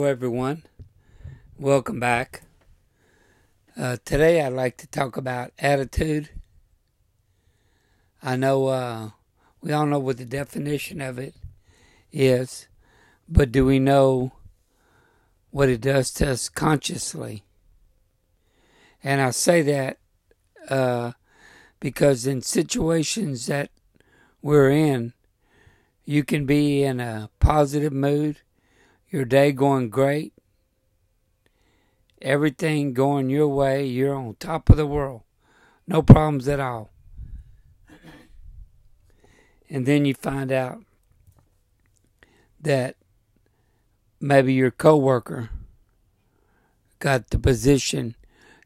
Hello, everyone. Welcome back. Uh, today, I'd like to talk about attitude. I know uh, we all know what the definition of it is, but do we know what it does to us consciously? And I say that uh, because in situations that we're in, you can be in a positive mood your day going great, everything going your way, you're on top of the world, no problems at all. And then you find out that maybe your coworker got the position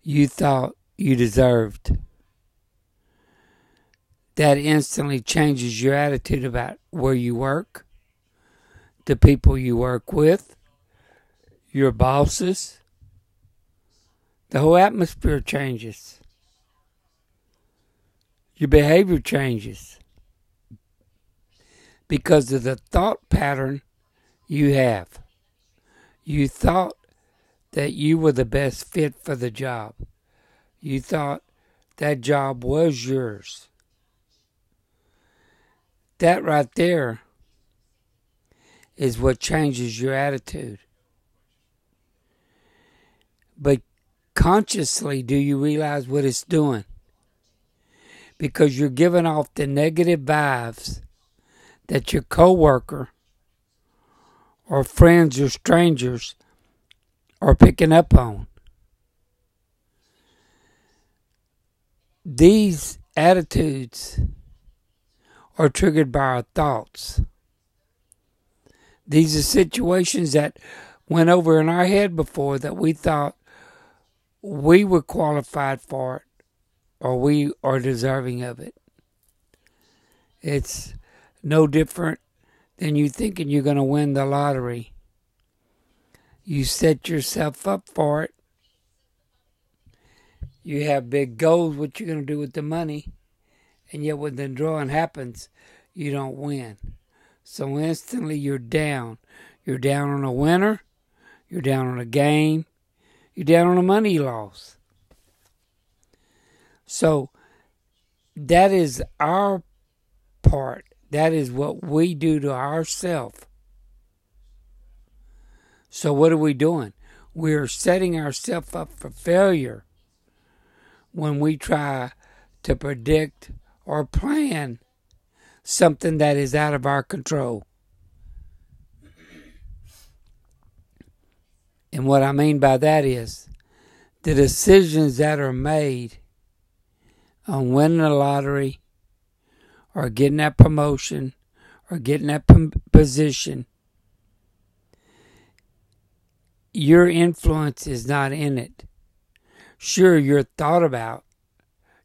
you thought you deserved. That instantly changes your attitude about where you work, the people you work with, your bosses. The whole atmosphere changes. Your behavior changes because of the thought pattern you have. You thought that you were the best fit for the job. You thought that job was yours. That right there is what changes your attitude. But consciously, do you realize what it's doing? Because you're giving off the negative vibes that your coworker or friends or strangers are picking up on. These attitudes are triggered by our thoughts. These are situations that went over in our head before that we thought we were qualified for it or we are deserving of it. It's no different than you thinking you're going to win the lottery. You set yourself up for it. You have big goals, what you're going to do with the money. And yet, when the drawing happens, you don't win. So instantly you're down. You're down on a winner. You're down on a game. You're down on a money loss. So that is our part. That is what we do to ourselves. So what are we doing? We're setting ourselves up for failure when we try to predict or plan something that is out of our control. And what I mean by that is the decisions that are made on winning the lottery or getting that promotion or getting that position, your influence is not in it. Sure, you're thought about,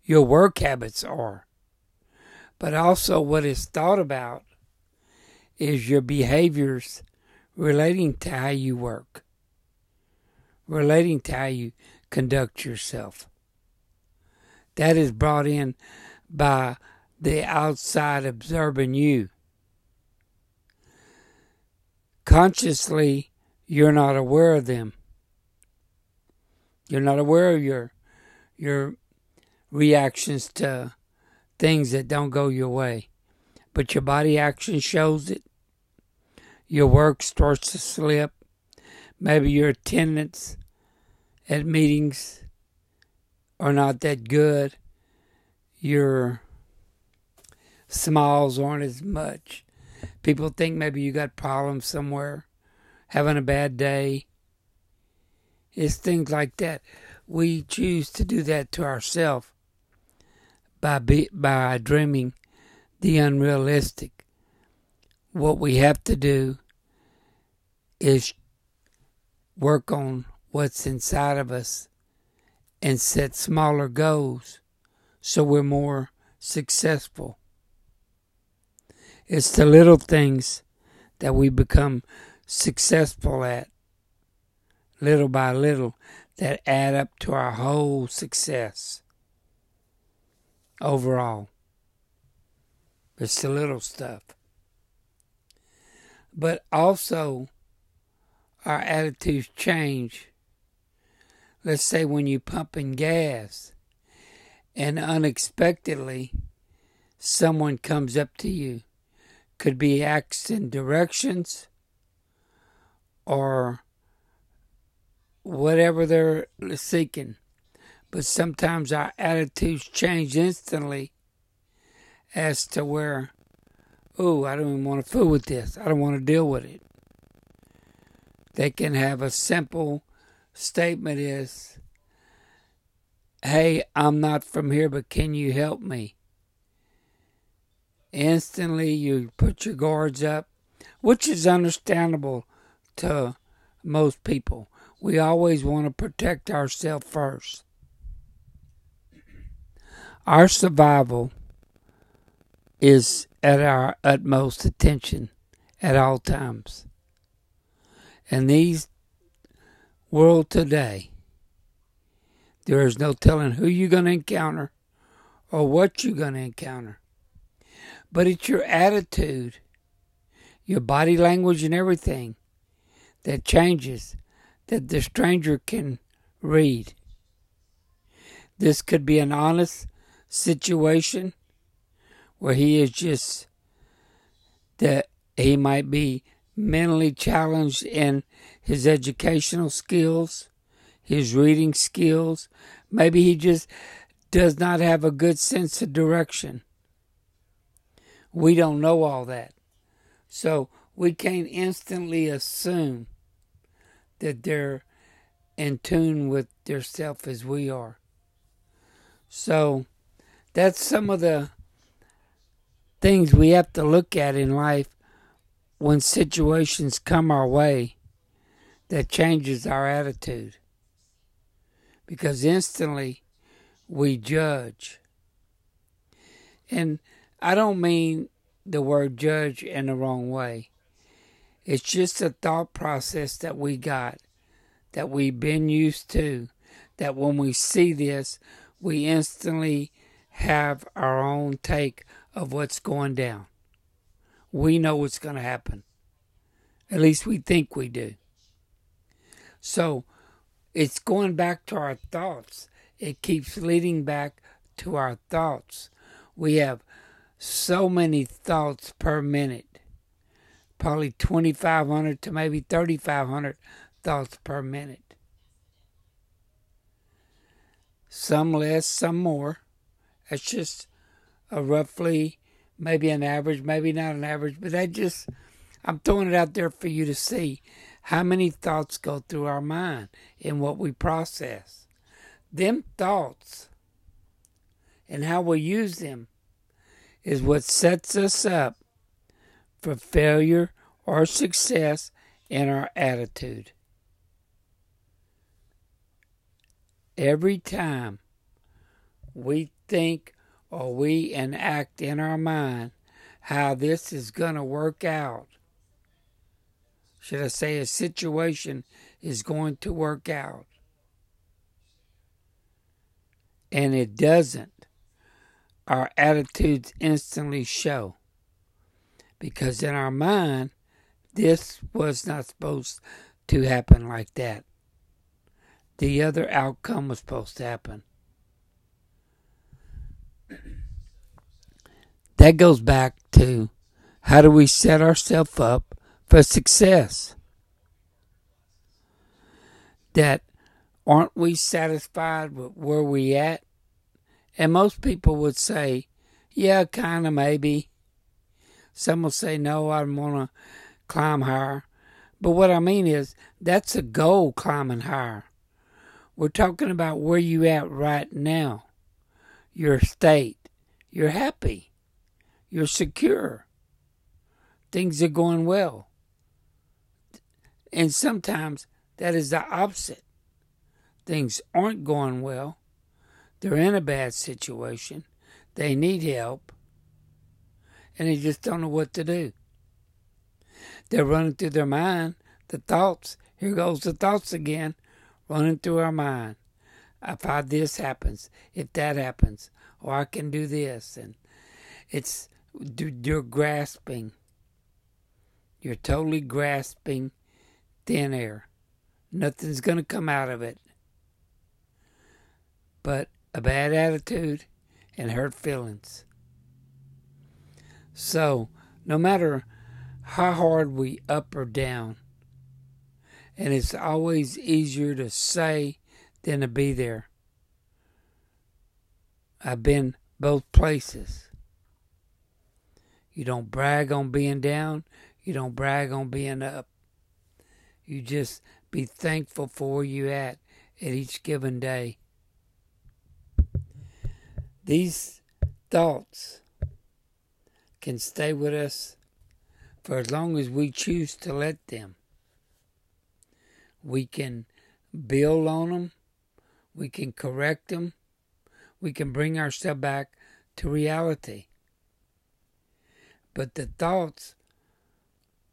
your work habits are but also what is thought about is your behaviors relating to how you work, relating to how you conduct yourself. That is brought in by the outside observing you. Consciously, you're not aware of them. You're not aware of your your reactions to things that don't go your way. But your body action shows it. Your work starts to slip. Maybe your attendance at meetings are not that good. Your smiles aren't as much. People think maybe you got problems somewhere, having a bad day. It's things like that. We choose to do that to ourselves by be, by dreaming the unrealistic. What we have to do is work on what's inside of us and set smaller goals so we're more successful. It's the little things that we become successful at, little by little, that add up to our whole success overall. It's the little stuff. But also, our attitudes change. Let's say when you're pumping gas and unexpectedly someone comes up to you, could be asking directions or whatever they're seeking. But sometimes our attitudes change instantly as to where, oh, I don't even want to fool with this. I don't want to deal with it. They can have a simple statement is, hey, I'm not from here, but can you help me? Instantly, you put your guards up, which is understandable to most people. We always want to protect ourselves first. Our survival is at our utmost attention at all times. And these world today, there is no telling who you're going to encounter or what you're going to encounter. But it's your attitude, your body language, and everything that changes that the stranger can read. This could be an honest situation where he is just that he might be mentally challenged in his educational skills, his reading skills. Maybe he just does not have a good sense of direction. We don't know all that. So we can't instantly assume that they're in tune with their self as we are. So that's some of the things we have to look at in life when situations come our way that changes our attitude. Because instantly we judge. And I don't mean the word judge in the wrong way. It's just a thought process that we got, that we've been used to, that when we see this, we instantly have our own take of what's going down. We know what's going to happen. At least we think we do. So it's going back to our thoughts. It keeps leading back to our thoughts. We have so many thoughts per minute, probably 2,500 to maybe 3,500 thoughts per minute. Some less, some more. It's just a roughly, maybe an average, maybe not an average, but that just, I'm throwing it out there for you to see how many thoughts go through our mind and what we process. Them thoughts and how we use them is what sets us up for failure or success in our attitude. Every time we think or we enact in our mind how this is going to work out, should I say a situation is going to work out, and it doesn't, our attitudes instantly show. Because in our mind, this was not supposed to happen like that. The other outcome was supposed to happen. That goes back to how do we set ourselves up for success? That aren't we satisfied with where we at? And most people would say, yeah, kind of, maybe. Some will say, no, I want to climb higher. But what I mean is, that's a goal climbing higher. We're talking about where you at right now, your state. You're happy. You're secure. Things are going well. And sometimes that is the opposite. Things aren't going well. They're in a bad situation. They need help. And they just don't know what to do. They're running through their mind, the thoughts. Here goes the thoughts again, running through our mind. If I, this happens, if that happens, or I can do this. And it's, you're grasping. You're totally grasping thin air. Nothing's going to come out of it but a bad attitude and hurt feelings. So, no matter how hard we up or down, and it's always easier to say than to be there. I've been both places. You don't brag on being down, you don't brag on being up. You just be thankful for where you at at each given day. These thoughts can stay with us for as long as we choose to let them. We can build on them, we can correct them, we can bring ourselves back to reality. But the thoughts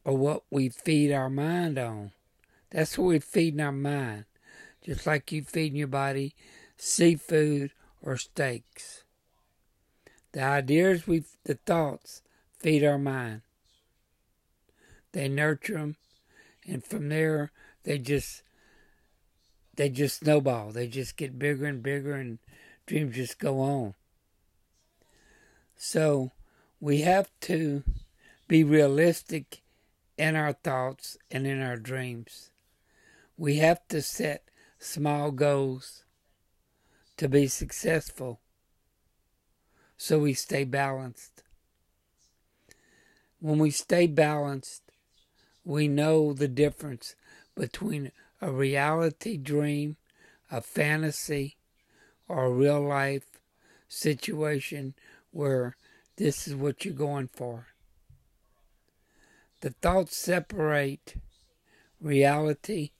are what we feed our mind on. That's what we're feeding our mind. Just like you feeding your body seafood or steaks. The ideas we, the thoughts feed our mind. They nurture them, and from there they just, they just snowball. They just get bigger and bigger, and dreams just go on. So we have to be realistic in our thoughts and in our dreams. We have to set small goals to be successful so we stay balanced. When we stay balanced, we know the difference between a reality dream, a fantasy, or a real life situation where this is what you're going for. The thoughts separate reality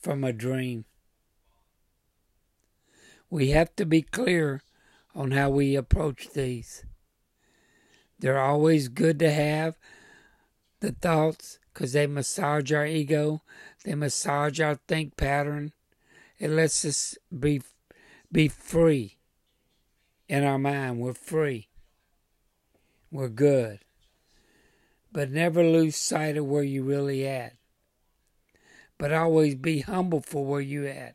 from a dream. We have to be clear on how we approach these. They're always good to have the thoughts because they massage our ego, they massage our think pattern. It lets us be be free in our mind. We're free. We're good. But never lose sight of where you really at. But always be humble for where you at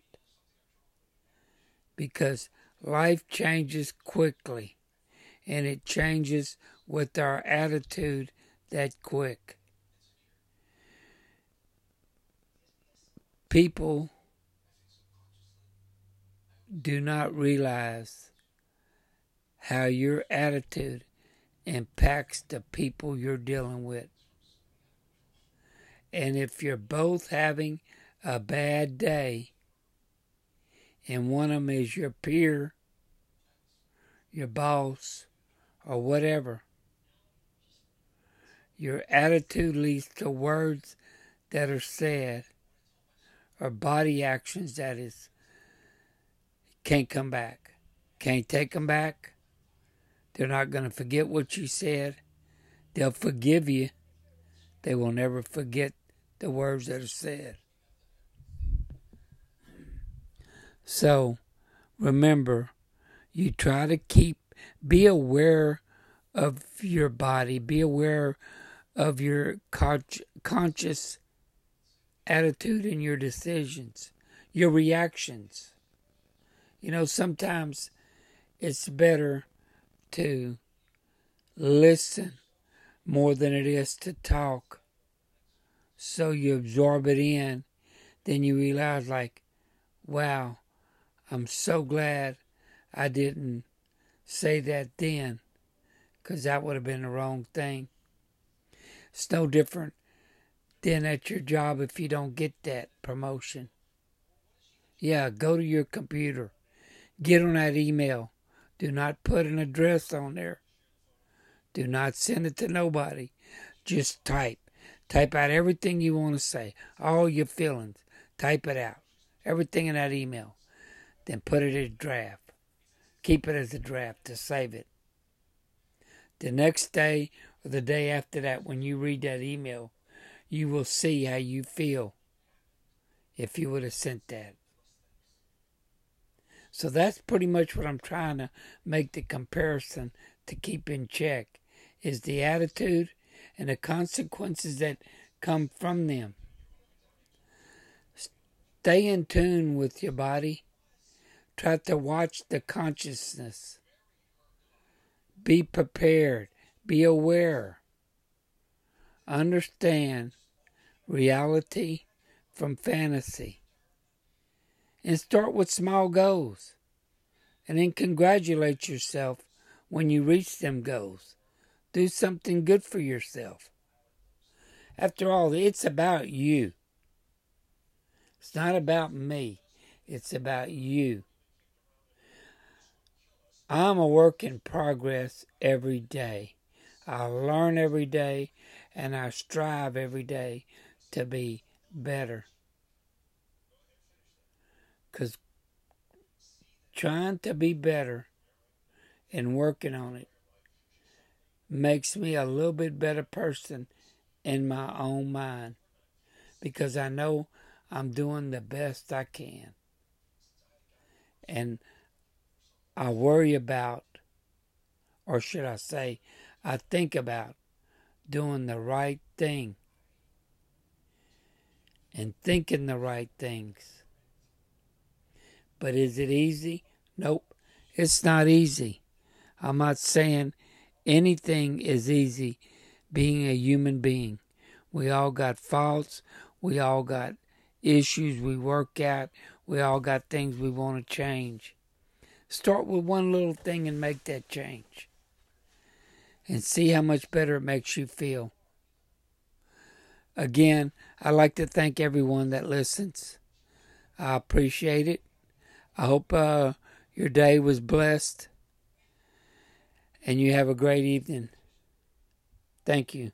because life changes quickly and it changes with our attitude that quick. People do not realize how your attitude impacts the people you're dealing with. And if you're both having a bad day, and one of them is your peer, your boss, or whatever. Your attitude leads to words that are said or body actions that is can't come back. Can't take them back. They're not going to forget what you said. They'll forgive you. They will never forget the words that are said. So remember, you try to keep, be aware of your body, be aware of your conscious attitude and your decisions, your reactions. You know, sometimes it's better to listen more than it is to talk. So you absorb it in, then you realize, like, wow, I'm so glad I didn't say that then because that would have been the wrong thing. It's no different than at your job if you don't get that promotion. Yeah, go to your computer, get on that email. Do not put an address on there. Do not send it to nobody. Just type. Type out everything you want to say, all your feelings. Type it out. Everything in that email then put it as draft. Keep it as a draft to save it. The next day or the day after that, when you read that email, you will see how you feel if you would have sent that. So that's pretty much what I'm trying to make the comparison to keep in check is the attitude and the consequences that come from them. Stay in tune with your body. Try to watch the consciousness. Be prepared. Be aware. Understand reality from fantasy. And start with small goals. And then congratulate yourself when you reach them goals. Do something good for yourself. After all, it's about you. It's not about me. It's about you. I'm a work in progress every day. I learn every day and I strive every day to be better. Because trying to be better and working on it makes me a little bit better person in my own mind because I know I'm doing the best I can. And I worry about, or should I say, I think about doing the right thing and thinking the right things. But is it easy? Nope, it's not easy. I'm not saying anything is easy being a human being. We all got faults. We all got issues we work at. We all got things we want to change. Start with one little thing and make that change. And see how much better it makes you feel. Again, I'd like to thank everyone that listens. I appreciate it. I hope uh, your day was blessed and you have a great evening. Thank you.